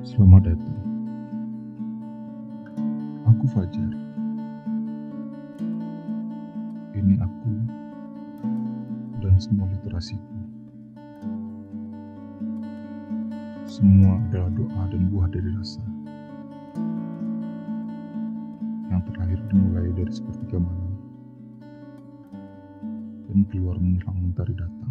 Selamat datang. Aku Fajar. Ini aku dan semua literasiku. Semua adalah doa dan buah dari rasa. Yang terakhir dimulai dari sepertiga malam dan keluar menyerang mentari datang.